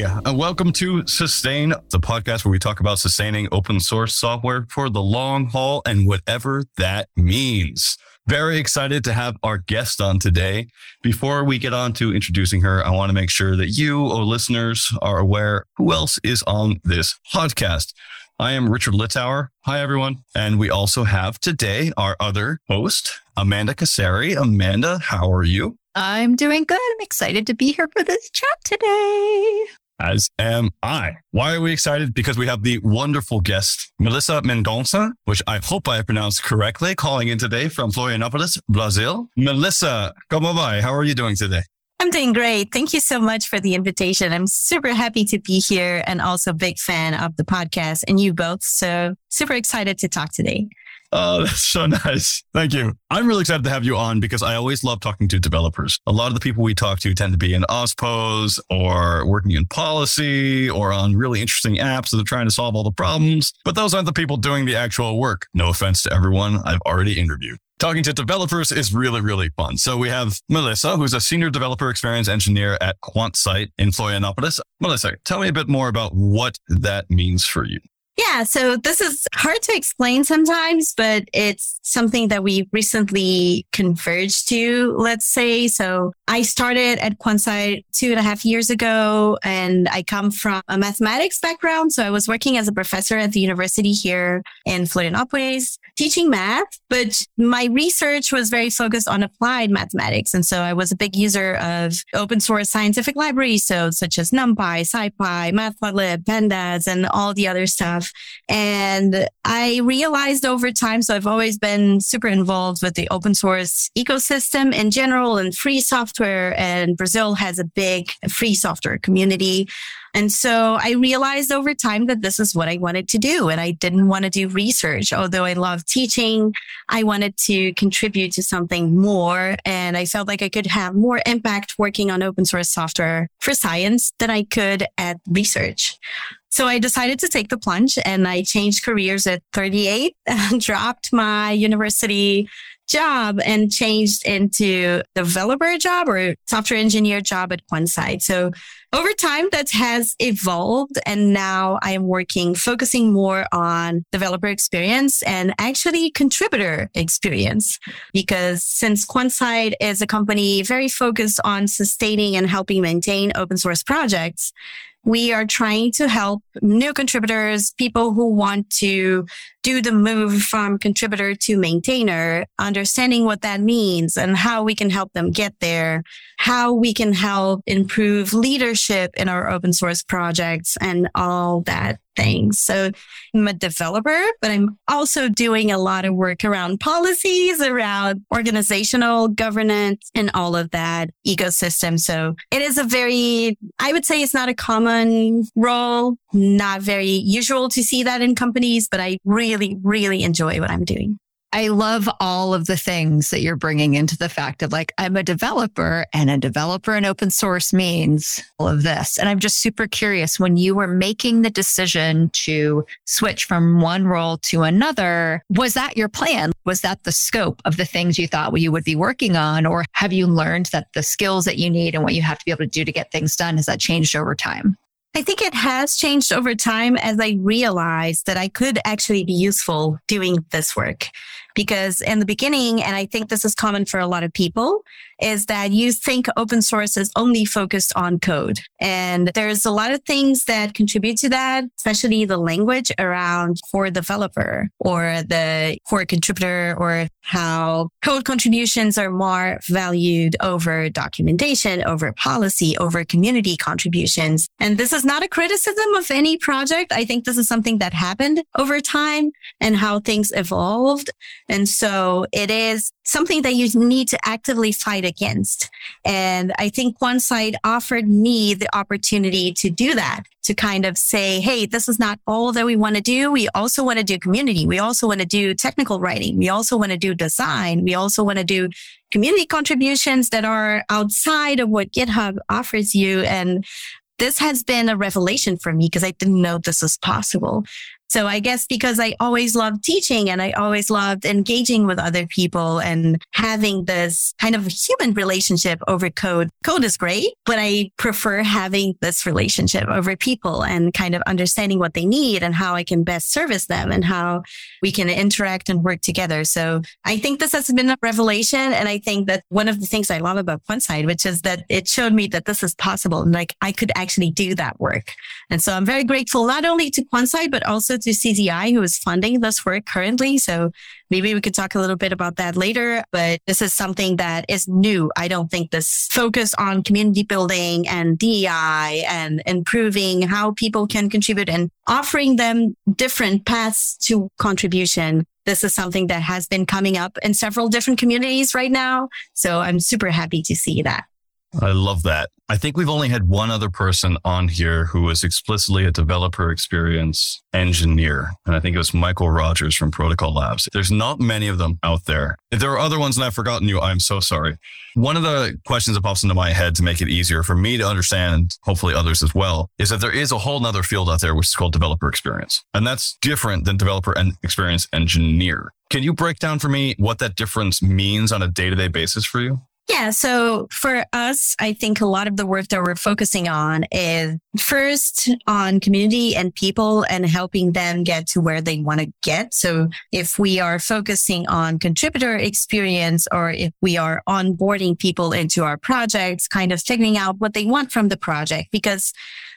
And uh, welcome to Sustain, the podcast where we talk about sustaining open source software for the long haul and whatever that means. Very excited to have our guest on today. Before we get on to introducing her, I want to make sure that you, or listeners, are aware who else is on this podcast. I am Richard Littauer. Hi, everyone. And we also have today our other host, Amanda Casari. Amanda, how are you? I'm doing good. I'm excited to be here for this chat today. As am I. Why are we excited? Because we have the wonderful guest, Melissa Mendonça, which I hope I pronounced correctly, calling in today from Florianopolis, Brazil. Melissa, como vai? How are you doing today? I'm doing great. Thank you so much for the invitation. I'm super happy to be here and also a big fan of the podcast and you both. So super excited to talk today. Oh, that's so nice. Thank you. I'm really excited to have you on because I always love talking to developers. A lot of the people we talk to tend to be in OSPOs or working in policy or on really interesting apps that are trying to solve all the problems. But those aren't the people doing the actual work. No offense to everyone I've already interviewed. Talking to developers is really, really fun. So we have Melissa, who's a senior developer experience engineer at Quansight in Florianopolis. Melissa, tell me a bit more about what that means for you. Yeah, so this is hard to explain sometimes, but it's something that we recently converged to, let's say. So I started at Quansight two and a half years ago, and I come from a mathematics background. So I was working as a professor at the university here in Florianopolis, teaching math, but my research was very focused on applied mathematics. And so I was a big user of open source scientific libraries, so such as NumPy, SciPy, Matplotlib, Pandas, and all the other stuff And I realized over time, so I've always been super involved with the open source ecosystem in general and free software. And Brazil has a big free software community. And so I realized over time that this is what I wanted to do. And I didn't want to do research. Although I love teaching, I wanted to contribute to something more. And I felt like I could have more impact working on open source software for science than I could at research. So I decided to take the plunge and I changed careers at 38 and dropped my university job and changed into developer job or software engineer job at Quansight. So over time that has evolved and now I am working focusing more on developer experience and actually contributor experience because since Quansight is a company very focused on sustaining and helping maintain open source projects, we are trying to help new contributors, people who want to do the move from contributor to maintainer, understanding what that means and how we can help them get there, how we can help improve leadership in our open source projects and all that things. So I'm a developer, but I'm also doing a lot of work around policies, around organizational governance and all of that ecosystem. So it is a very, I would say it's not a common role, not very usual to see that in companies, but I really, really enjoy what I'm doing. I love all of the things that you're bringing into the fact of like, I'm a developer and a developer in open source means all of this. And I'm just super curious when you were making the decision to switch from one role to another, was that your plan? Was that the scope of the things you thought you would be working on? Or have you learned that the skills that you need and what you have to be able to do to get things done, has that changed over time? I think it has changed over time as I realized that I could actually be useful doing this work. Because in the beginning, and I think this is common for a lot of people, is that you think open source is only focused on code. And there's a lot of things that contribute to that, especially the language around core developer or the core contributor or how code contributions are more valued over documentation, over policy, over community contributions. And this is not a criticism of any project. I think this is something that happened over time and how things evolved. And so it is something that you need to actively fight against. And I think Quansight offered me the opportunity to do that, to kind of say, Hey, this is not all that we want to do. We also want to do community. We also want to do technical writing. We also want to do design. We also want to do community contributions that are outside of what GitHub offers you. And this has been a revelation for me because I didn't know this was possible. So I guess because I always loved teaching and I always loved engaging with other people and having this kind of human relationship over code. Code is great, but I prefer having this relationship over people and kind of understanding what they need and how I can best service them and how we can interact and work together. So I think this has been a revelation. And I think that one of the things I love about Quansight, which is that it showed me that this is possible and like I could actually do that work. And so I'm very grateful not only to Quansight, but also to CZI, who is funding this work currently. So maybe we could talk a little bit about that later, but this is something that is new. I don't think this focus on community building and DEI and improving how people can contribute and offering them different paths to contribution. This is something that has been coming up in several different communities right now. So I'm super happy to see that. I love that. I think we've only had one other person on here who was explicitly a developer experience engineer. And I think it was Mikeal Rogers from Protocol Labs. There's not many of them out there. If there are other ones and I've forgotten you, I'm so sorry. One of the questions that pops into my head to make it easier for me to understand, hopefully others as well, is that there is a whole nother field out there which is called developer experience. And that's different than developer and experience engineer. Can you break down for me what that difference means on a day to day basis for you? Yeah. So for us, I think a lot of the work that we're focusing on is first on community and people and helping them get to where they want to get. So if we are focusing on contributor experience or if we are onboarding people into our projects, kind of figuring out what they want from the project, because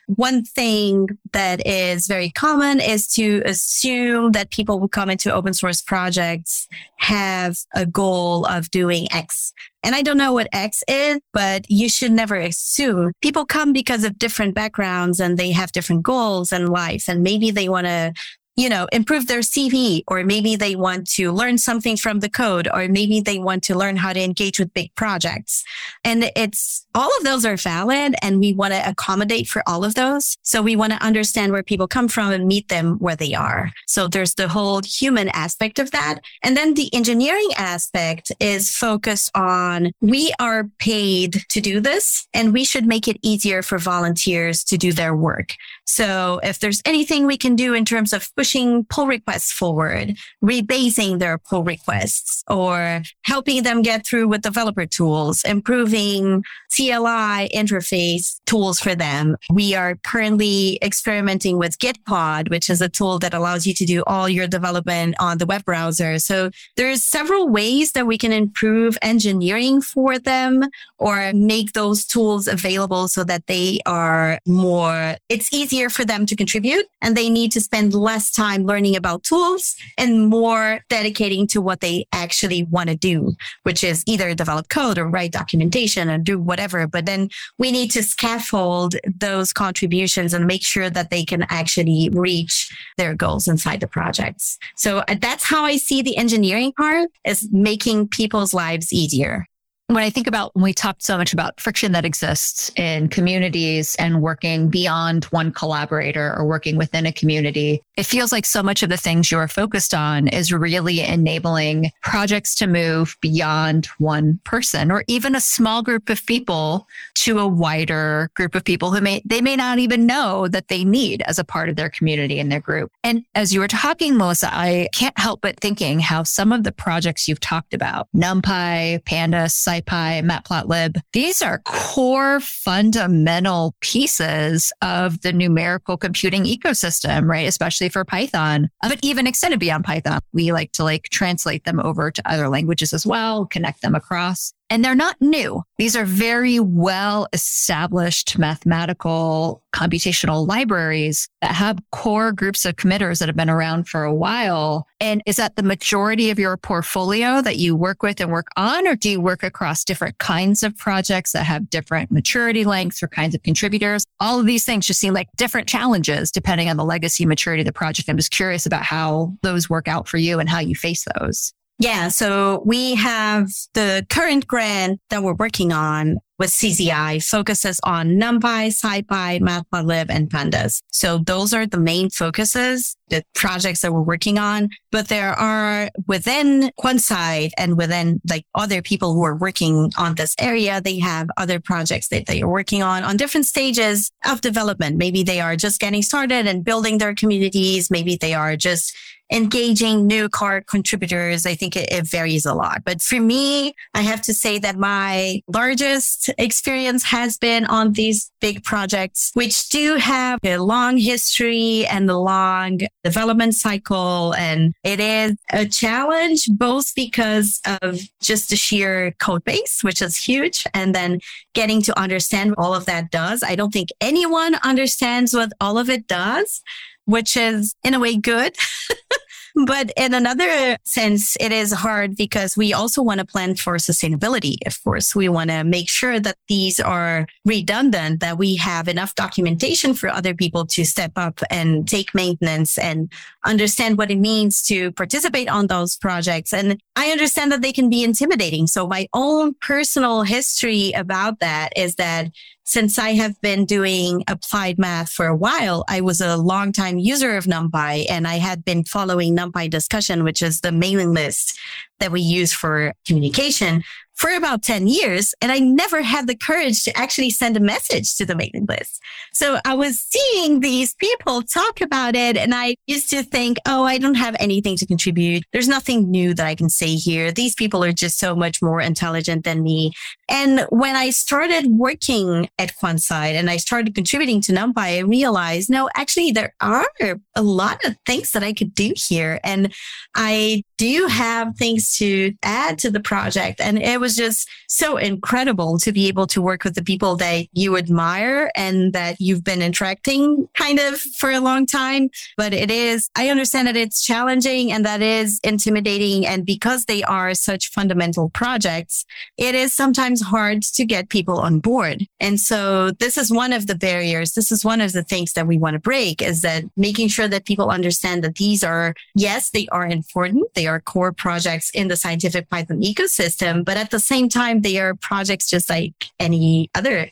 one thing that is very common is to assume that people who come into open source projects have a goal of doing X. And I don't know what X is, but you should never assume people come because of different backgrounds and they have different goals and life. And maybe they want to you know, improve their CV, or maybe they want to learn something from the code, or maybe they want to learn how to engage with big projects. And it's all of those are valid and we want to accommodate for all of those. So we want to understand where people come from and meet them where they are. So there's the whole human aspect of that. And then the engineering aspect is focused on we are paid to do this and we should make it easier for volunteers to do their work. So if there's anything we can do in terms of pushing pull requests forward, rebasing their pull requests, or helping them get through with developer tools, improving CLI interface tools for them. We are currently experimenting with Gitpod, which is a tool that allows you to do all your development on the web browser. So there's several ways that we can improve engineering for them or make those tools available so that they are more, it's easier for them to contribute and they need to spend less time learning about tools and more dedicating to what they actually want to do, which is either develop code or write documentation and do whatever. But then we need to scaffold those contributions and make sure that they can actually reach their goals inside the projects. So uh, that's how I see the engineering part is making people's lives easier when I think about when we talked so much about friction that exists in communities and working beyond one collaborator or working within a community, it feels like so much of the things you're focused on is really enabling projects to move beyond one person or even a small group of people to a wider group of people who may, they may not even know that they need as a part of their community and their group. And as you were talking, Melissa, I can't help but thinking how some of the projects you've talked about, NumPy, Pandas, SciPy, Matplotlib. These are core fundamental pieces of the numerical computing ecosystem, right? Especially for Python, uh, but even extended beyond Python. We like to like translate them over to other languages as well, connect them across. And they're not new. These are very well established mathematical computational libraries that have core groups of committers that have been around for a while. And is that the majority of your portfolio that you work with and work on, or do you work across different kinds of projects that have different maturity lengths or kinds of contributors? All of these things just seem like different challenges depending on the legacy maturity of the project. I'm just curious about how those work out for you and how you face those. Yeah. So we have the current grant that we're working on with CZI focuses on NumPy, SciPy, Matplotlib, and Pandas. So those are the main focuses, the projects that we're working on. But there are within Quansight and within like other people who are working on this area, they have other projects that they are working on on different stages of development. Maybe they are just getting started and building their communities. Maybe they are just engaging new card contributors. I think it, it, varies a lot. But for me, I have to say that my largest experience has been on these big projects, which do have a long history and a long development cycle. And it is a challenge, both because of just the sheer code base, which is huge. And then getting to understand all of that does. I don't think anyone understands what all of it does which is in a way good. but in another sense, it is hard because we also want to plan for sustainability. Of course, we want to make sure that these are redundant, that we have enough documentation for other people to step up and take maintenance and understand what it means to participate on those projects. And I understand that they can be intimidating. So my own personal history about that is that since I have been doing applied math for a while, I was a longtime user of NumPy and I had been following NumPy discussion, which is the mailing list that we use for communication for about 10 years. And I never had the courage to actually send a message to the mailing list. So I was seeing these people talk about it. And I used to think, oh, I don't have anything to contribute. There's nothing new that I can say here. These people are just so much more intelligent than me. And when I started working at Quansight and I started contributing to NumPy, I realized, no, actually, there are a lot of things that I could do here. And I do you have things to add to the project. And it was just so incredible to be able to work with the people that you admire and that you've been interacting kind of for a long time. But it is, I understand that it's challenging and that is intimidating. And because they are such fundamental projects, it is sometimes hard to get people on board. And so this is one of the barriers. This is one of the things that we want to break is that making sure that people understand that these are, yes, they are important. They are core projects in the scientific Python ecosystem, but at the same time, they are projects just like any other.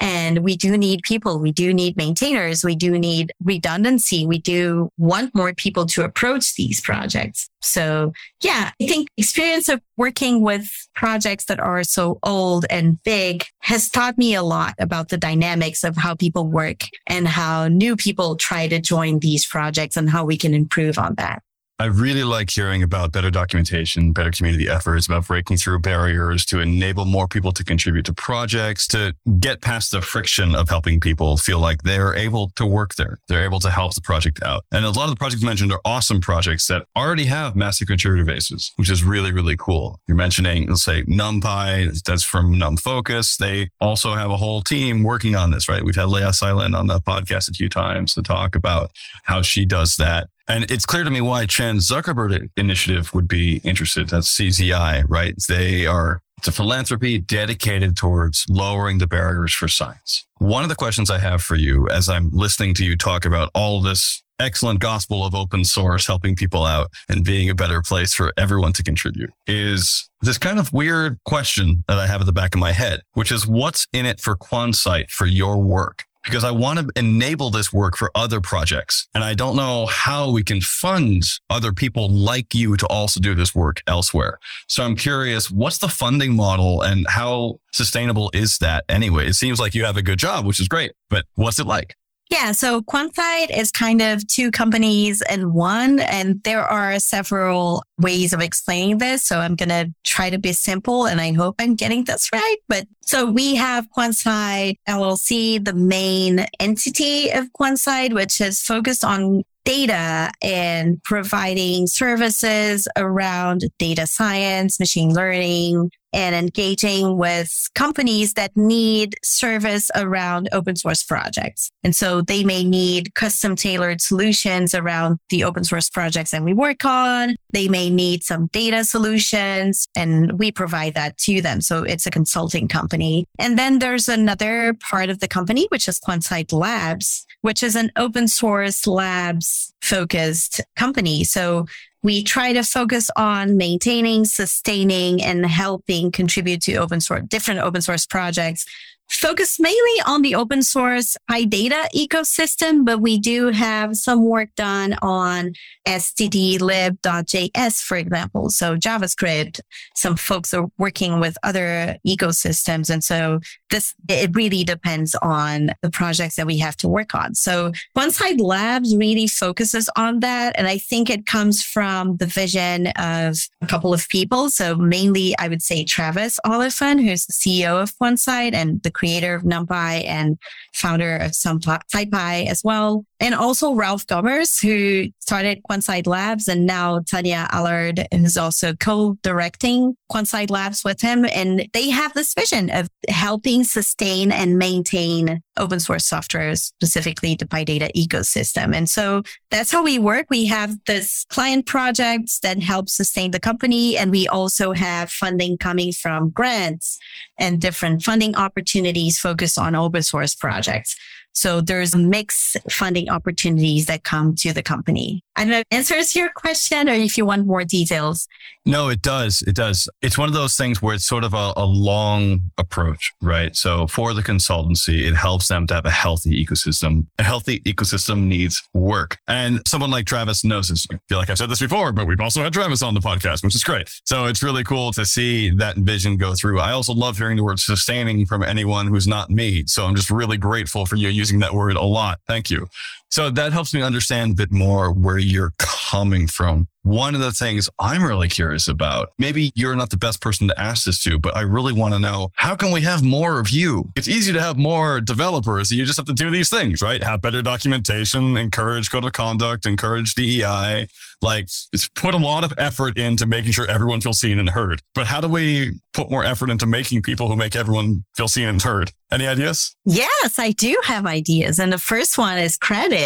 And we do need people. We do need maintainers. We do need redundancy. We do want more people to approach these projects. So yeah, I think experience of working with projects that are so old and big has taught me a lot about the dynamics of how people work and how new people try to join these projects and how we can improve on that. I really like hearing about better documentation, better community efforts, about breaking through barriers to enable more people to contribute to projects, to get past the friction of helping people feel like they're able to work there. They're able to help the project out. And a lot of the projects mentioned are awesome projects that already have massive contributor bases, which is really, really cool. You're mentioning, let's say NumPy, that's from NumFocus. They also have a whole team working on this, right? We've had Leah Silen on the podcast a few times to talk about how she does that. And it's clear to me why Chan Zuckerberg initiative would be interested. That's CZI, right? They are, it's a philanthropy dedicated towards lowering the barriers for science. One of the questions I have for you as I'm listening to you talk about all this excellent gospel of open source, helping people out and being a better place for everyone to contribute is this kind of weird question that I have at the back of my head, which is what's in it for Quansight for your work? Because I want to enable this work for other projects. And I don't know how we can fund other people like you to also do this work elsewhere. So I'm curious, what's the funding model and how sustainable is that anyway? It seems like you have a good job, which is great, but what's it like? Yeah, so Quansight is kind of two companies in one, and there are several ways of explaining this. So I'm going to try to be simple, and I hope I'm getting this right. But so we have Quansight LLC, the main entity of Quansight, which is focused on data and providing services around data science, machine learning, and engaging with companies that need service around open source projects. And so they may need custom tailored solutions around the open source projects that we work on. They may need some data solutions and we provide that to them. So it's a consulting company. And then there's another part of the company, which is Quansight Labs, which is an open source labs focused company. So we try to focus on maintaining, sustaining, and helping contribute to open source, different open source projects focus mainly on the open source PyData ecosystem, but we do have some work done on stdlib.js, for example. So JavaScript, some folks are working with other ecosystems. And so this, it really depends on the projects that we have to work on. So Quansight Labs really focuses on that. And I think it comes from the vision of a couple of people. So mainly I would say Travis Oliphant, who's the CEO of Quansight and the creator of NumPy and founder of SciPy as well. And also Ralph Gommers, who started Quansight Labs and now Tania Allard is also co-directing Quansight Labs with him. And they have this vision of helping sustain and maintain open source software, specifically the PyData ecosystem. And so that's how we work. We have this client projects that help sustain the company. And we also have funding coming from grants and different funding opportunities focused on open source projects. So there's mixed funding opportunities that come to the company. I don't know answers your question or if you want more details. No, it does. It does. It's one of those things where it's sort of a, a long approach, right? So for the consultancy, it helps them to have a healthy ecosystem. A healthy ecosystem needs work. And someone like Travis knows this. I feel like I've said this before, but we've also had Travis on the podcast, which is great. So it's really cool to see that vision go through. I also love hearing the word sustaining from anyone who's not me. So I'm just really grateful for you using that word a lot. Thank you. So that helps me understand a bit more where you're coming from. One of the things I'm really curious about, maybe you're not the best person to ask this to, but I really want to know how can we have more of you? It's easy to have more developers. You just have to do these things, right? Have better documentation, encourage code of conduct, encourage DEI. Like it's put a lot of effort into making sure everyone feels seen and heard. But how do we put more effort into making people who make everyone feel seen and heard? Any ideas? Yes, I do have ideas. And the first one is credit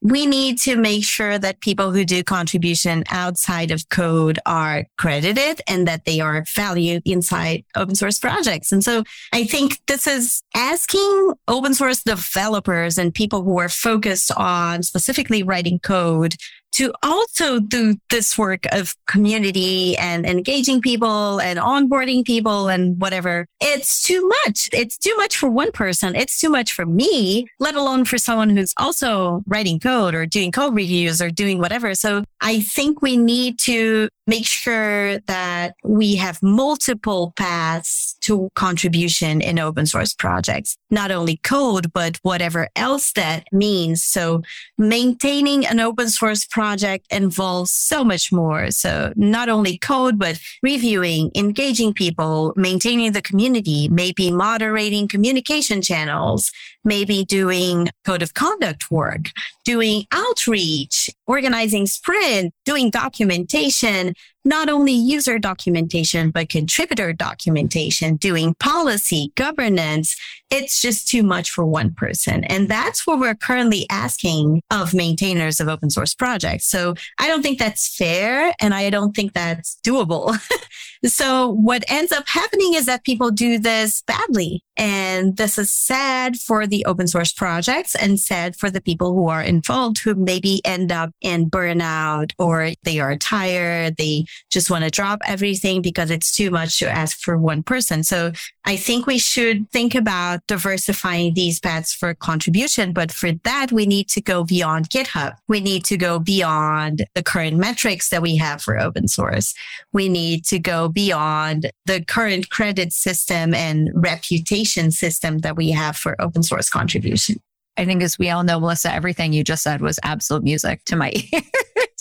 we need to make sure that people who do contribution outside of code are credited and that they are valued inside open source projects. And so I think this is asking open source developers and people who are focused on specifically writing code to also do this work of community and engaging people and onboarding people and whatever. It's too much. It's too much for one person. It's too much for me, let alone for someone who's also writing code or doing code reviews or doing whatever. So I think we need to make sure that we have multiple paths to contribution in open source projects, not only code, but whatever else that means. So maintaining an open source project involves so much more. So not only code, but reviewing, engaging people, maintaining the community, maybe moderating communication channels, maybe doing code of conduct work, doing outreach, organizing sprint, doing documentation, not only user documentation, but contributor documentation, doing policy, governance. It's just too much for one person. And that's what we're currently asking of maintainers of open source projects. So I don't think that's fair. And I don't think that's doable. so what ends up happening is that people do this badly. And this is sad for the open source projects and said for the people who are involved who maybe end up in burnout or they are tired. They just want to drop everything because it's too much to ask for one person. So I think we should think about diversifying these paths for contribution. But for that, we need to go beyond GitHub. We need to go beyond the current metrics that we have for open source. We need to go beyond the current credit system and reputation system that we have for open source contribution. I think as we all know, Melissa, everything you just said was absolute music to my ears.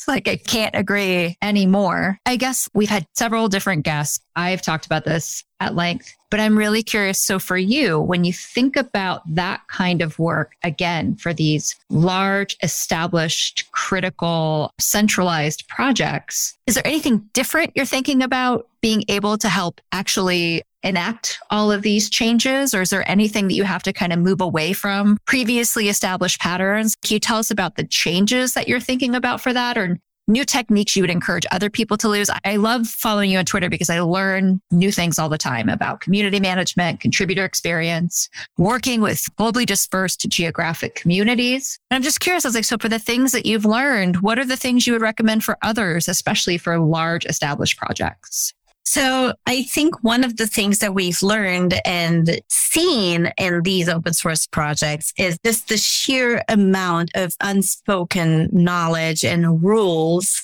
like I can't agree anymore. I guess we've had several different guests. I've talked about this at length, but I'm really curious. So for you, when you think about that kind of work, again, for these large, established, critical, centralized projects, is there anything different you're thinking about being able to help actually enact all of these changes? Or is there anything that you have to kind of move away from previously established patterns? Can you tell us about the changes that you're thinking about for that? Or new techniques you would encourage other people to use? I love following you on Twitter because I learn new things all the time about community management, contributor experience, working with globally dispersed geographic communities. And I'm just curious, I was like, so for the things that you've learned, what are the things you would recommend for others, especially for large established projects? So I think one of the things that we've learned and seen in these open source projects is just the sheer amount of unspoken knowledge and rules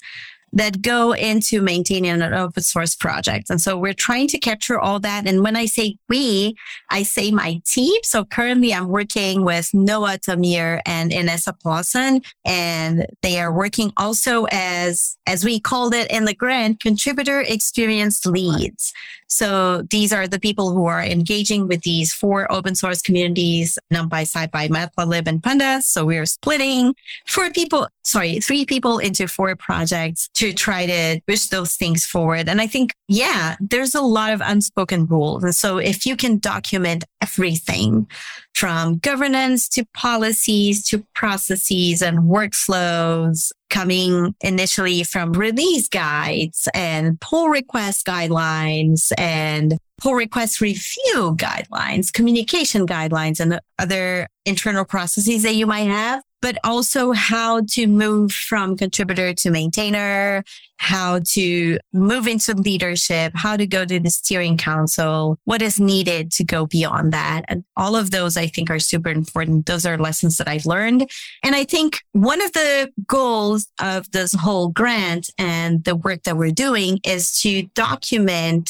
that go into maintaining an open source project. And so we're trying to capture all that. And when I say we, I say my team. So currently I'm working with Noa Tamir and Inessa Pawson, and they are working also as, as we called it in the grant, contributor experience leads. So these are the people who are engaging with these four open source communities, NumPy, SciPy, Matplotlib, and Pandas. So we're splitting four people, sorry, three people into four projects to try to push those things forward. And I think, yeah, there's a lot of unspoken rules. And so if you can document everything from governance to policies to processes and workflows coming initially from release guides and pull request guidelines and pull request review guidelines, communication guidelines and other internal processes that you might have but also how to move from contributor to maintainer, how to move into leadership, how to go to the steering council, what is needed to go beyond that. And all of those I think are super important. Those are lessons that I've learned. And I think one of the goals of this whole grant and the work that we're doing is to document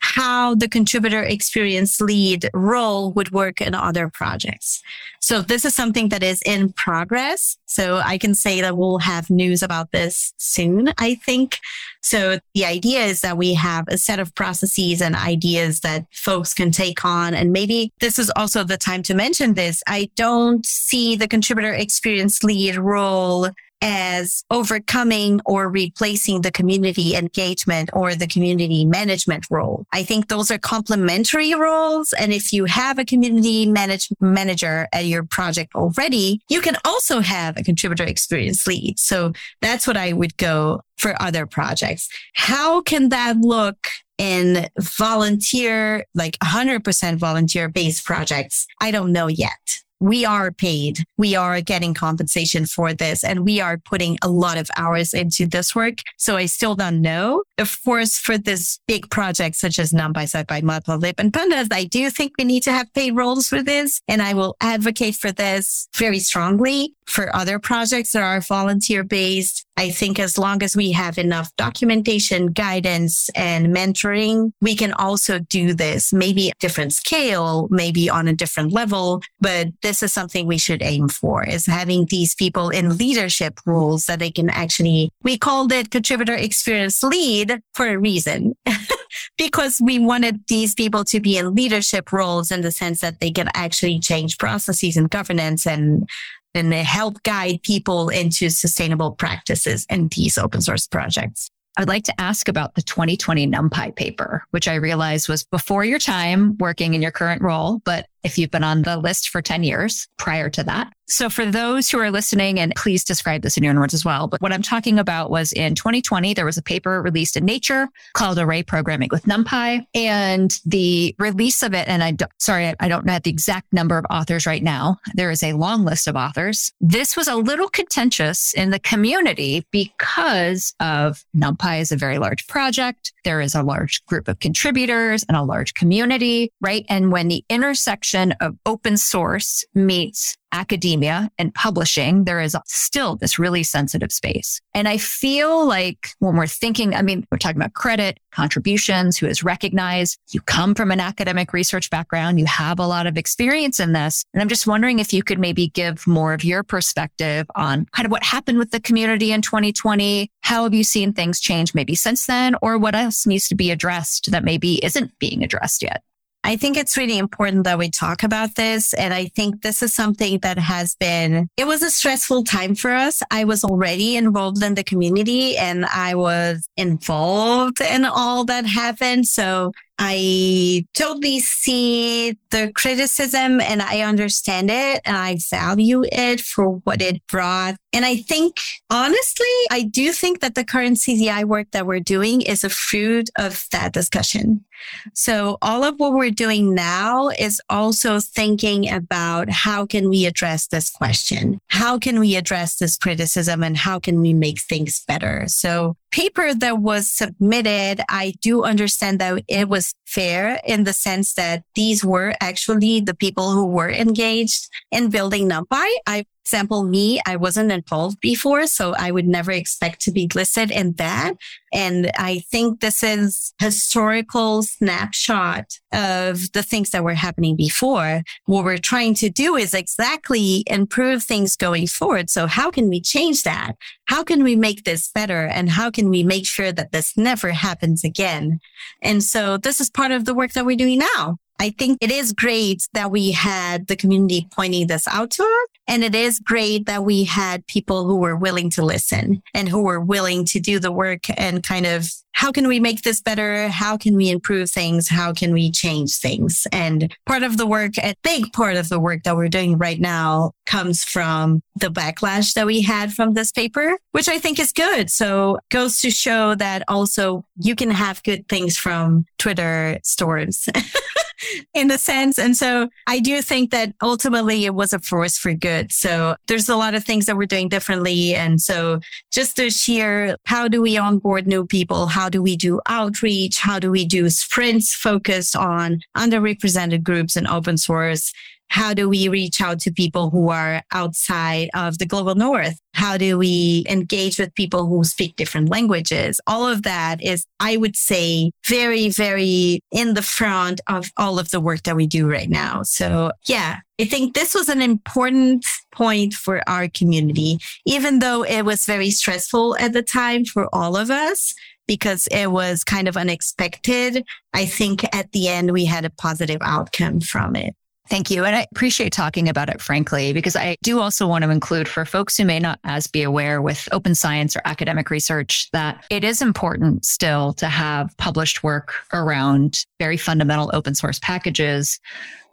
how the contributor experience lead role would work in other projects. So this is something that is in progress. So I can say that we'll have news about this soon, I think. So the idea is that we have a set of processes and ideas that folks can take on. And maybe this is also the time to mention this. I don't see the contributor experience lead role as overcoming or replacing the community engagement or the community management role. I think those are complementary roles. And if you have a community manage- manager at your project already, you can also have a contributor experience lead. So that's what I would go for other projects. How can that look in volunteer, like 100% volunteer based projects? I don't know yet we are paid. We are getting compensation for this and we are putting a lot of hours into this work. So I still don't know. Of course, for this big project such as NumPy, SciPy, Matplotlib and Pandas, I do think we need to have paid roles for this. And I will advocate for this very strongly for other projects that are volunteer based. I think as long as we have enough documentation, guidance and mentoring, we can also do this, maybe different scale, maybe on a different level. But this is something we should aim for is having these people in leadership roles that they can actually, we called it contributor experience lead for a reason. because we wanted these people to be in leadership roles in the sense that they can actually change processes and governance and and help guide people into sustainable practices in these open source projects. I would like to ask about the 2020 NumPy paper, which I realized was before your time working in your current role, but if you've been on the list for 10 years prior to that. So for those who are listening, and please describe this in your own words as well, but what I'm talking about was in 2020, there was a paper released in Nature called Array Programming with NumPy and the release of it. And I, sorry, I don't know the exact number of authors right now. There is a long list of authors. This was a little contentious in the community because of NumPy is a very large project. There is a large group of contributors and a large community, right? And when the intersection of open source meets academia and publishing, there is still this really sensitive space. And I feel like when we're thinking, I mean, we're talking about credit, contributions, who is recognized. You come from an academic research background. You have a lot of experience in this. And I'm just wondering if you could maybe give more of your perspective on kind of what happened with the community in 2020. How have you seen things change maybe since then or what else needs to be addressed that maybe isn't being addressed yet? I think it's really important that we talk about this. And I think this is something that has been, it was a stressful time for us. I was already involved in the community and I was involved in all that happened. So I totally see the criticism and I understand it and I value it for what it brought. And I think, honestly, I do think that the current CZI work that we're doing is a fruit of that discussion. So all of what we're doing now is also thinking about how can we address this question? How can we address this criticism and how can we make things better? So paper that was submitted, I do understand that it was fair in the sense that these were actually the people who were engaged in building NumPy. I example, me, I wasn't involved before, so I would never expect to be listed in that. And I think this is historical snapshot of the things that were happening before. What we're trying to do is exactly improve things going forward. So how can we change that? How can we make this better? And how can we make sure that this never happens again? And so this is part of the work that we're doing now. I think it is great that we had the community pointing this out to us. And it is great that we had people who were willing to listen and who were willing to do the work and kind of how can we make this better? How can we improve things? How can we change things? And part of the work, a big part of the work that we're doing right now comes from the backlash that we had from this paper, which I think is good. So goes to show that also you can have good things from Twitter storms. in the sense. And so I do think that ultimately it was a force for good. So there's a lot of things that we're doing differently. And so just to share, how do we onboard new people? How do we do outreach? How do we do sprints focused on underrepresented groups and open source? How do we reach out to people who are outside of the global north? How do we engage with people who speak different languages? All of that is, I would say, very, very in the front of all of the work that we do right now. So yeah, I think this was an important point for our community, even though it was very stressful at the time for all of us because it was kind of unexpected. I think at the end we had a positive outcome from it. Thank you. And I appreciate talking about it, frankly, because I do also want to include for folks who may not as be aware with open science or academic research that it is important still to have published work around very fundamental open source packages.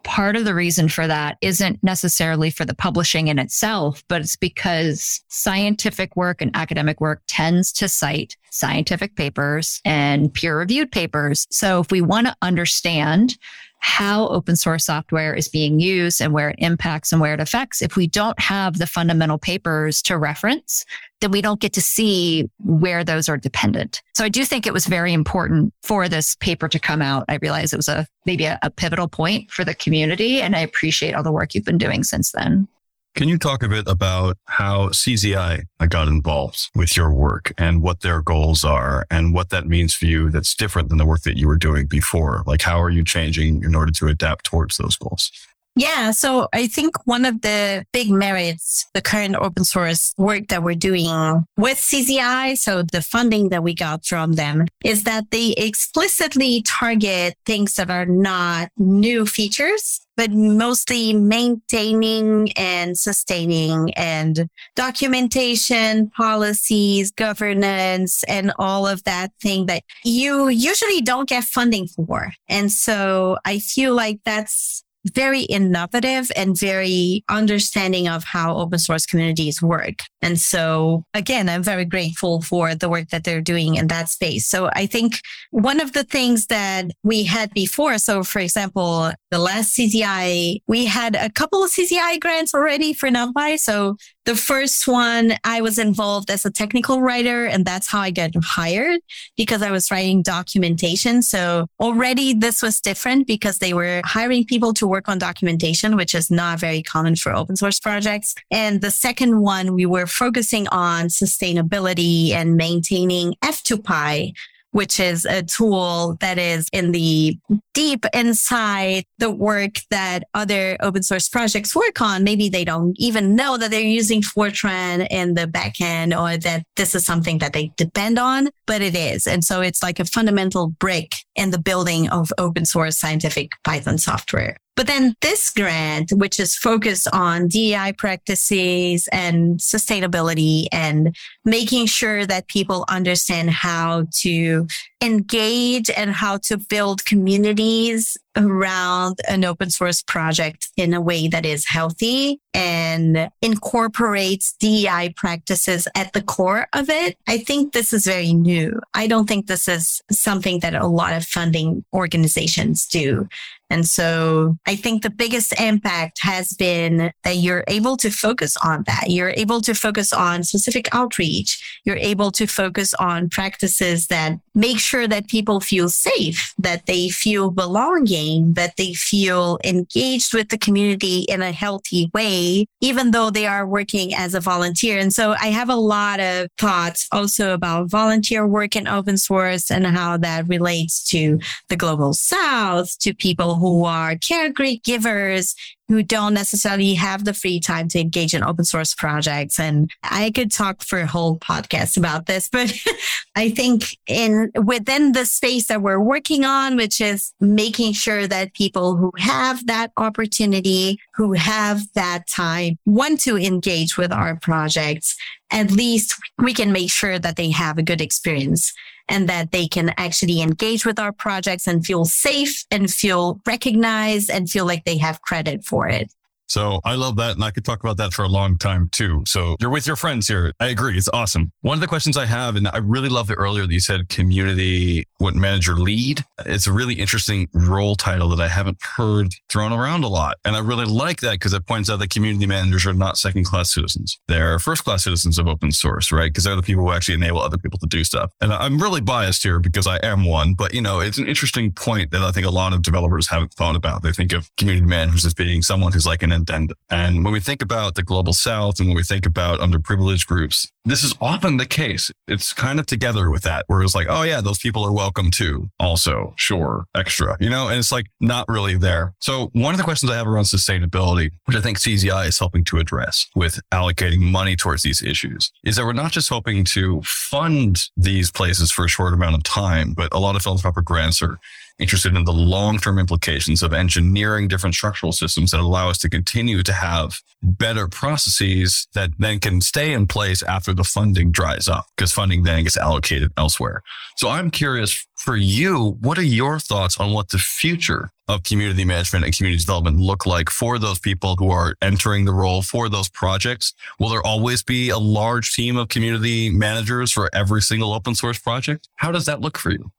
Part of the reason for that isn't necessarily for the publishing in itself, but it's because scientific work and academic work tends to cite scientific papers and peer reviewed papers. So if we want to understand how open source software is being used and where it impacts and where it affects. If we don't have the fundamental papers to reference, then we don't get to see where those are dependent. So I do think it was very important for this paper to come out. I realize it was a maybe a, a pivotal point for the community and I appreciate all the work you've been doing since then. Can you talk a bit about how CZI got involved with your work and what their goals are and what that means for you that's different than the work that you were doing before? Like, how are you changing in order to adapt towards those goals? Yeah. So I think one of the big merits, the current open source work that we're doing with CZI, so the funding that we got from them is that they explicitly target things that are not new features, but mostly maintaining and sustaining and documentation, policies, governance, and all of that thing that you usually don't get funding for. And so I feel like that's very innovative and very understanding of how open source communities work. And so again, I'm very grateful for the work that they're doing in that space. So I think one of the things that we had before, so for example, the last CZI, we had a couple of CZI grants already for NumPy. So the first one, I was involved as a technical writer, and that's how I got hired because I was writing documentation. So already this was different because they were hiring people to work on documentation, which is not very common for open source projects. And the second one, we were focusing on sustainability and maintaining F2Py, which is a tool that is in the deep inside the work that other open source projects work on. Maybe they don't even know that they're using Fortran in the backend or that this is something that they depend on, but it is. And so it's like a fundamental brick in the building of open source scientific Python software. But then this grant, which is focused on DEI practices and sustainability and making sure that people understand how to engage and how to build communities around an open source project in a way that is healthy and incorporates DEI practices at the core of it. I think this is very new. I don't think this is something that a lot of funding organizations do. And so I think the biggest impact has been that you're able to focus on that. You're able to focus on specific outreach. You're able to focus on practices that make sure that people feel safe, that they feel belonging, that they feel engaged with the community in a healthy way, even though they are working as a volunteer. And so I have a lot of thoughts also about volunteer work in open source and how that relates to the global south, to people who are caregivers who don't necessarily have the free time to engage in open source projects. And I could talk for a whole podcast about this, but I think in within the space that we're working on, which is making sure that people who have that opportunity, who have that time, want to engage with our projects, at least we can make sure that they have a good experience and that they can actually engage with our projects and feel safe and feel recognized and feel like they have credit for it. So I love that. And I could talk about that for a long time too. So you're with your friends here. I agree. It's awesome. One of the questions I have, and I really love it earlier that you said community, what manager lead. It's a really interesting role title that I haven't heard thrown around a lot. And I really like that because it points out that community managers are not second class citizens. They're first class citizens of open source, right? Because they're the people who actually enable other people to do stuff. And I'm really biased here because I am one, but you know, it's an interesting point that I think a lot of developers haven't thought about. They think of community managers as being someone who's like an and And when we think about the global south and when we think about underprivileged groups, this is often the case. It's kind of together with that, where it's like, oh yeah, those people are welcome too. Also, sure, extra, you know, and it's like not really there. So one of the questions I have around sustainability, which I think CZI is helping to address with allocating money towards these issues, is that we're not just hoping to fund these places for a short amount of time, but a lot of philanthropic grants are interested in the long term implications of engineering different structural systems that allow us to continue to have better processes that then can stay in place after the funding dries up because funding then gets allocated elsewhere. So I'm curious for you, what are your thoughts on what the future of community management and community development look like for those people who are entering the role for those projects? Will there always be a large team of community managers for every single open source project? How does that look for you?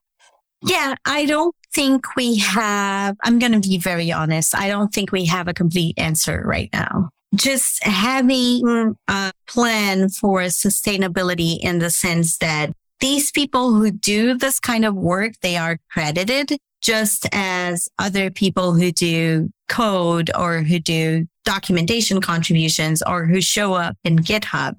Yeah, I don't think we have, I'm going to be very honest. I don't think we have a complete answer right now. Just having a plan for sustainability in the sense that these people who do this kind of work, they are credited just as other people who do code or who do documentation contributions or who show up in GitHub.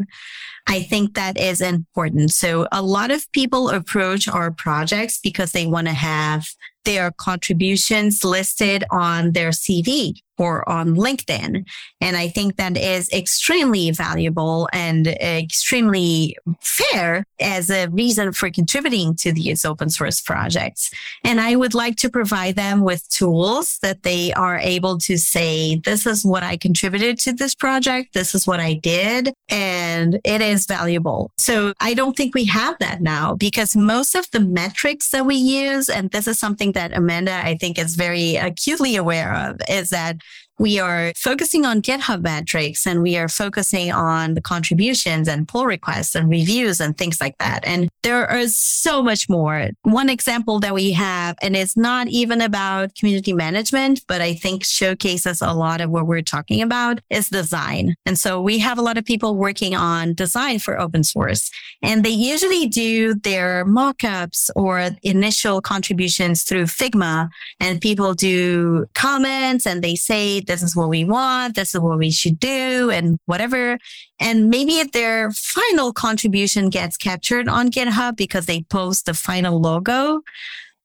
I think that is important. So a lot of people approach our projects because they want to have their contributions listed on their CV or on LinkedIn. And I think that is extremely valuable and extremely fair as a reason for contributing to these open source projects. And I would like to provide them with tools that they are able to say, this is what I contributed to this project. This is what I did. And it is valuable. So I don't think we have that now because most of the metrics that we use, and this is something that Amanda, I think is very acutely aware of, is that we are focusing on GitHub metrics and we are focusing on the contributions and pull requests and reviews and things like that. And there is so much more. One example that we have, and it's not even about community management, but I think showcases a lot of what we're talking about is design. And so we have a lot of people working on design for open source and they usually do their mockups or initial contributions through Figma and people do comments and they say this is what we want. This is what we should do and whatever. And maybe if their final contribution gets captured on GitHub because they post the final logo,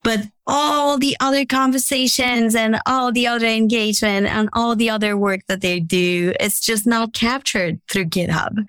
but all the other conversations and all the other engagement and all the other work that they do is just not captured through GitHub.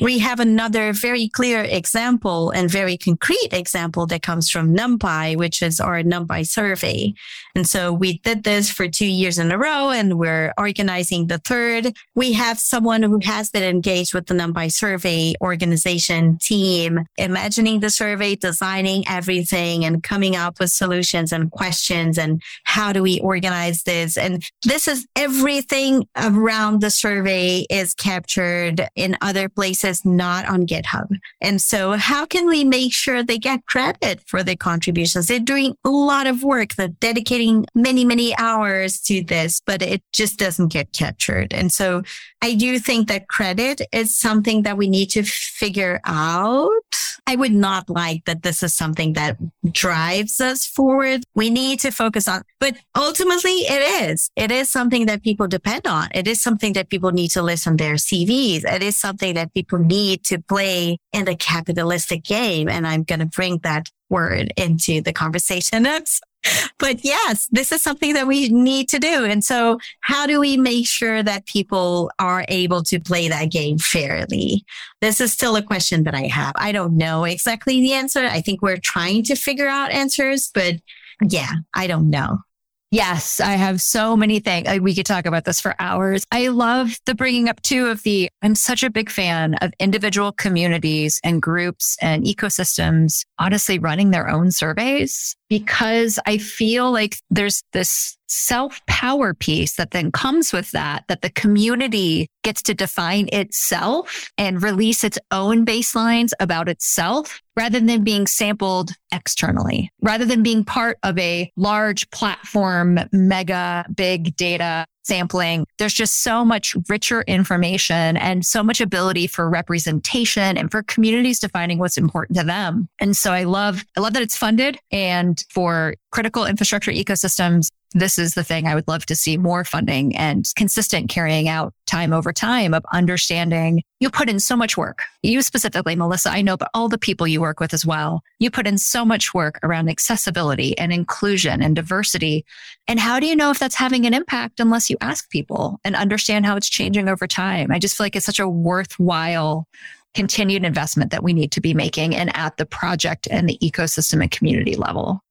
We have another very clear example and very concrete example that comes from NumPy, which is our NumPy survey. And so we did this for two years in a row and we're organizing the third. We have someone who has been engaged with the NumPy survey organization team, imagining the survey, designing everything and coming up with solutions and questions and how do we organize this? And this is everything around the survey is captured in other places, not on GitHub. And so how can we make sure they get credit for their contributions? They're doing a lot of work. They're dedicating many, many hours to this, but it just doesn't get captured. And so I do think that credit is something that we need to figure out. I would not like that this is something that drives us forward. We need to focus on, but ultimately it is. It is something that people depend on. It is something that people need to list on their CVs. It is something that people need to play in the capitalistic game. And I'm going to bring that word into the conversation. but yes, this is something that we need to do. And so how do we make sure that people are able to play that game fairly? This is still a question that I have. I don't know exactly the answer. I think we're trying to figure out answers, but yeah, I don't know. Yes, I have so many things. We could talk about this for hours. I love the bringing up too of the, I'm such a big fan of individual communities and groups and ecosystems, honestly running their own surveys because I feel like there's this self power piece that then comes with that, that the community gets to define itself and release its own baselines about itself rather than being sampled externally, rather than being part of a large platform, mega big data sampling. There's just so much richer information and so much ability for representation and for communities defining what's important to them. And so I love, I love that it's funded and for critical infrastructure ecosystems, this is the thing I would love to see more funding and consistent carrying out time over time of understanding. You put in so much work. You specifically, Melissa, I know, but all the people you work with as well. You put in so much work around accessibility and inclusion and diversity. And how do you know if that's having an impact unless you ask people and understand how it's changing over time? I just feel like it's such a worthwhile continued investment that we need to be making and at the project and the ecosystem and community level.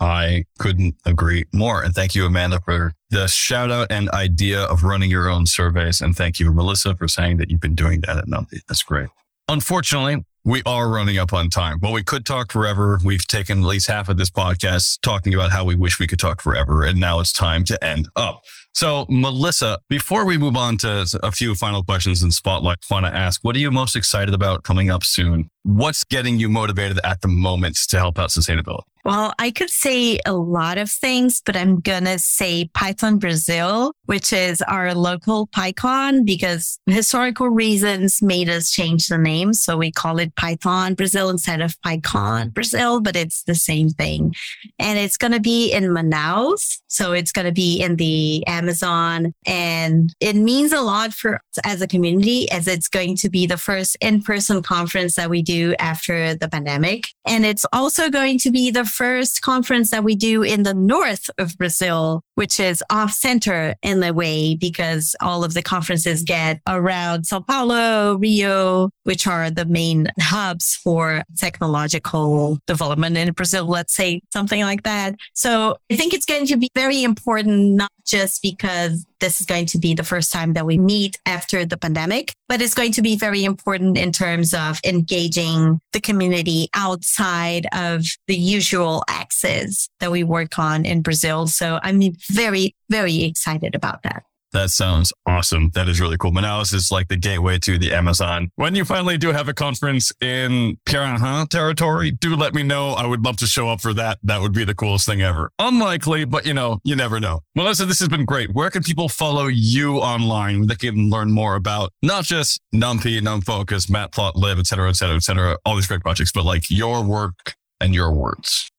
I couldn't agree more. And thank you, Amanda, for the shout out and idea of running your own surveys. And thank you, Melissa, for saying that you've been doing that at NumPy. That's great. Unfortunately, we are running up on time. Well, we could talk forever. We've taken at least half of this podcast talking about how we wish we could talk forever. And now it's time to end up. So, Melissa, before we move on to a few final questions in Spotlight, I want to ask, what are you most excited about coming up soon? What's getting you motivated at the moment to help out sustainability? Well, I could say a lot of things, but I'm going to say Python Brazil, which is our local PyCon because historical reasons made us change the name. So we call it Python Brazil instead of PyCon Brazil, but it's the same thing. And it's going to be in Manaus. So it's going to be in the Amazon and it means a lot for us as a community as it's going to be the first in-person conference that we do after the pandemic. And it's also going to be the first conference that we do in the north of Brazil, which is off center in a way because all of the conferences get around Sao Paulo, Rio, which are the main hubs for technological development in Brazil, let's say something like that. So I think it's going to be very important, not just because this is going to be the first time that we meet after the pandemic, but it's going to be very important in terms of engaging the community outside of the usual axes that we work on in Brazil. So I'm very, very excited about that. That sounds awesome. That is really cool. Manaus is like the gateway to the Amazon. When you finally do have a conference in Piranha territory, do let me know. I would love to show up for that. That would be the coolest thing ever. Unlikely, but you know, you never know. Melissa, this has been great. Where can people follow you online? They can learn more about not just NumPy, NumFocus, Matplotlib, et cetera, et cetera, et cetera, all these great projects, but like your work and your words.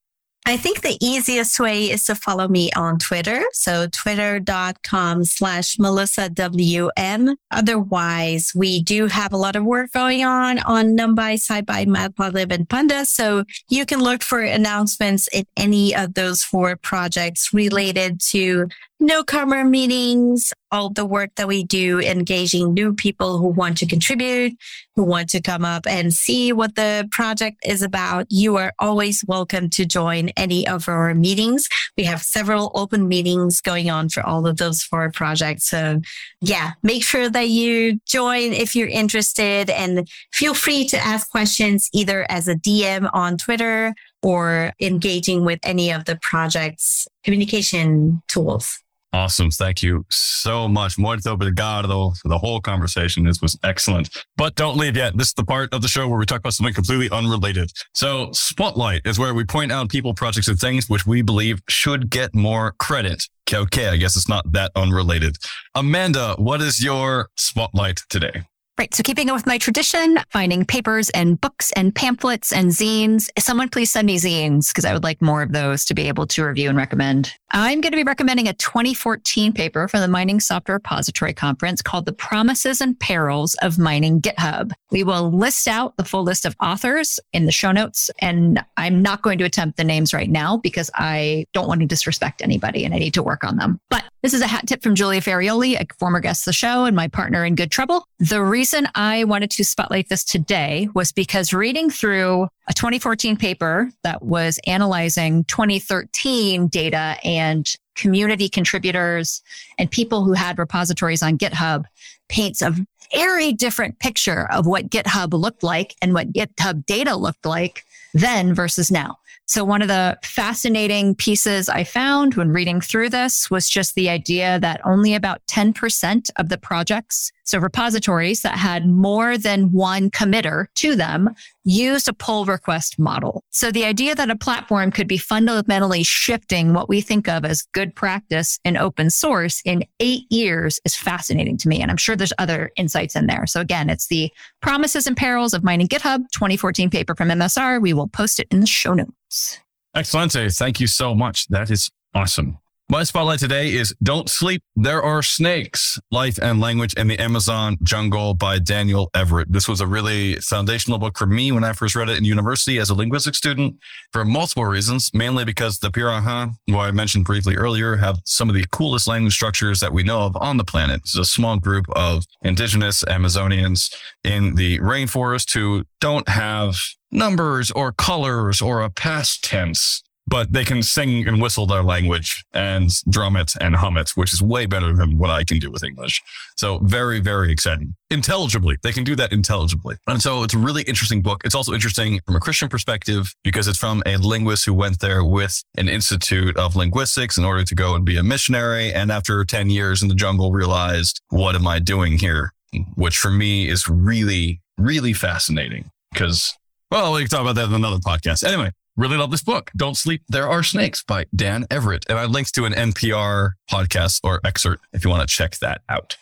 I think the easiest way is to follow me on Twitter. So twitter.com slash Melissa WM. Otherwise, we do have a lot of work going on on NumPy, SciPy, Matplotlib, and Panda. So you can look for announcements in any of those four projects related to newcomer meetings, all the work that we do engaging new people who want to contribute, who want to come up and see what the project is about. You are always welcome to join any of our meetings. We have several open meetings going on for all of those four projects. So yeah, make sure that you join if you're interested and feel free to ask questions either as a DM on Twitter or engaging with any of the project's communication tools. Awesome. Thank you so much. Muito obrigado for the whole conversation. This was excellent. But don't leave yet. This is the part of the show where we talk about something completely unrelated. So Spotlight is where we point out people, projects, and things which we believe should get more credit. Okay, okay. I guess it's not that unrelated. Amanda, what is your spotlight today? Right. So keeping up with my tradition, finding papers and books and pamphlets and zines. Someone please send me zines because I would like more of those to be able to review and recommend. I'm going to be recommending a 2014 paper from the Mining Software Repository Conference called The Promises and Perils of Mining GitHub. We will list out the full list of authors in the show notes. And I'm not going to attempt the names right now because I don't want to disrespect anybody and I need to work on them. But this is a hat tip from Julia Ferraioli, a former guest of the show and my partner in Good Trouble. The reason I wanted to spotlight this today was because reading through a 2014 paper that was analyzing 2013 data and community contributors and people who had repositories on GitHub paints a very different picture of what GitHub looked like and what GitHub data looked like then versus now. So one of the fascinating pieces I found when reading through this was just the idea that only about 10% of the projects, so repositories that had more than one committer to them used a pull request model. So the idea that a platform could be fundamentally shifting what we think of as good practice in open source in eight years is fascinating to me. And I'm sure there's other insights in there. So again, it's the promises and perils of mining GitHub 2014 paper from MSR. We will post it in the show notes. Excellent. Thank you so much. That is awesome. My spotlight today is Don't Sleep, There Are Snakes Life and Language in the Amazon Jungle by Daniel Everett. This was a really foundational book for me when I first read it in university as a linguistics student for multiple reasons, mainly because the Pirahã, who I mentioned briefly earlier, have some of the coolest language structures that we know of on the planet. It's a small group of indigenous Amazonians in the rainforest who don't have numbers or colors or a past tense, but they can sing and whistle their language and drum it and hum it, which is way better than what I can do with English. So very, very exciting. Intelligibly. They can do that intelligibly. And so it's a really interesting book. It's also interesting from a Christian perspective because it's from a linguist who went there with an institute of linguistics in order to go and be a missionary. And after 10 years in the jungle realized, what am I doing here? Which for me is really, really fascinating because well, we can talk about that in another podcast. Anyway, really love this book. Don't Sleep, There Are Snakes by Dan Everett. And I linked to an NPR podcast or excerpt if you want to check that out.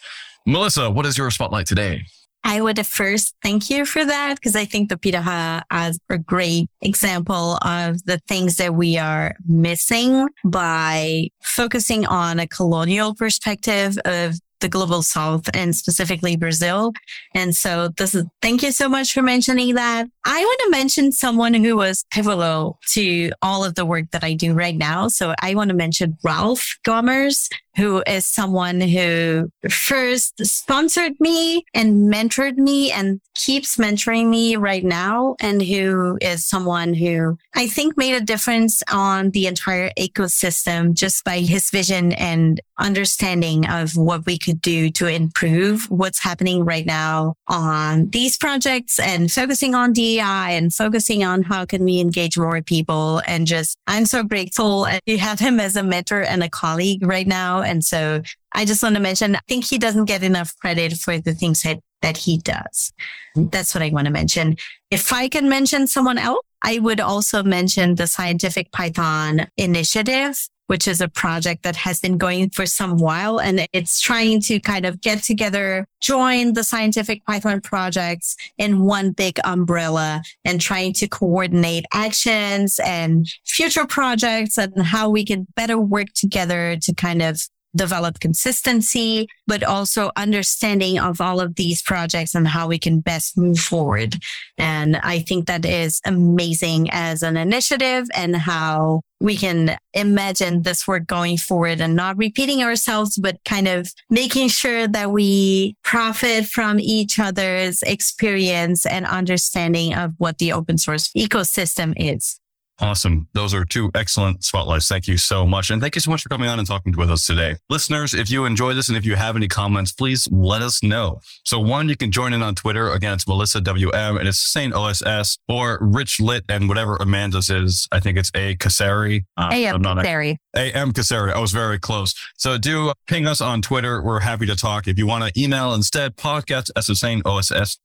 Melissa, what is your spotlight today? I would first thank you for that because I think the Pirahã is a great example of the things that we are missing by focusing on a colonial perspective of the global south and specifically Brazil. And so this is, thank you so much for mentioning that. I want to mention someone who was pivotal to all of the work that I do right now. So I want to mention Ralph Gommers, who is someone who first sponsored me and mentored me and keeps mentoring me right now. And who is someone who I think made a difference on the entire ecosystem just by his vision and understanding of what we could do to improve what's happening right now on these projects and focusing on DEI and focusing on how can we engage more people and just, I'm so grateful to have him as a mentor and a colleague right now. And so I just want to mention, I think he doesn't get enough credit for the things that, that he does. Hmm. That's what I want to mention. If I can mention someone else, I would also mention the Scientific Python initiative which is a project that has been going for some while and it's trying to kind of get together, join the scientific Python projects in one big umbrella and trying to coordinate actions and future projects and how we can better work together to kind of develop consistency, but also understanding of all of these projects and how we can best move forward. And I think that is amazing as an initiative and how we can imagine this work going forward and not repeating ourselves, but kind of making sure that we profit from each other's experience and understanding of what the open source ecosystem is. Awesome. Those are two excellent spotlights. Thank you so much. And thank you so much for coming on and talking with us today. Listeners, if you enjoy this and if you have any comments, please let us know. So one, you can join in on Twitter. Again, it's Melissa WM and it's Sustain OSS or Rich Lit and whatever Amanda's is. I think it's A Casari. Uh, A.M. Casari. A.M. Casari. I was very close. So do ping us on Twitter. We're happy to talk. If you want to email instead, podcast at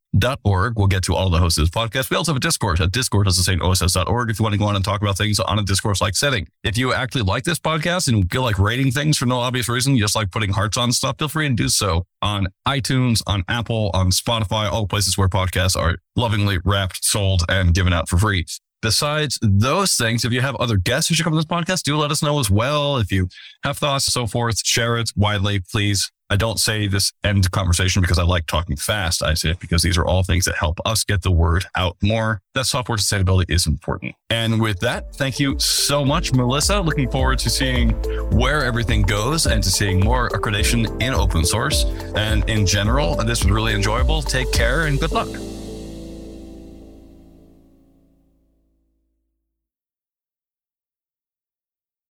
Org. We'll get to all the hosts of this podcast. We also have a Discord at discord the at oss.org if you want to go on and talk about things on a discourse like setting. If you actually like this podcast and feel like rating things for no obvious reason, you just like putting hearts on stuff, feel free to do so on iTunes, on Apple, on Spotify, all places where podcasts are lovingly wrapped, sold, and given out for free. Besides those things, if you have other guests who should come on this podcast, do let us know as well. If you have thoughts and so forth, share it widely, please. I don't say this end conversation because I like talking fast. I say it because these are all things that help us get the word out more. That software sustainability is important. And with that, thank you so much, Melissa. Looking forward to seeing where everything goes and to seeing more accreditation in open source and in general. And this was really enjoyable. Take care and good luck.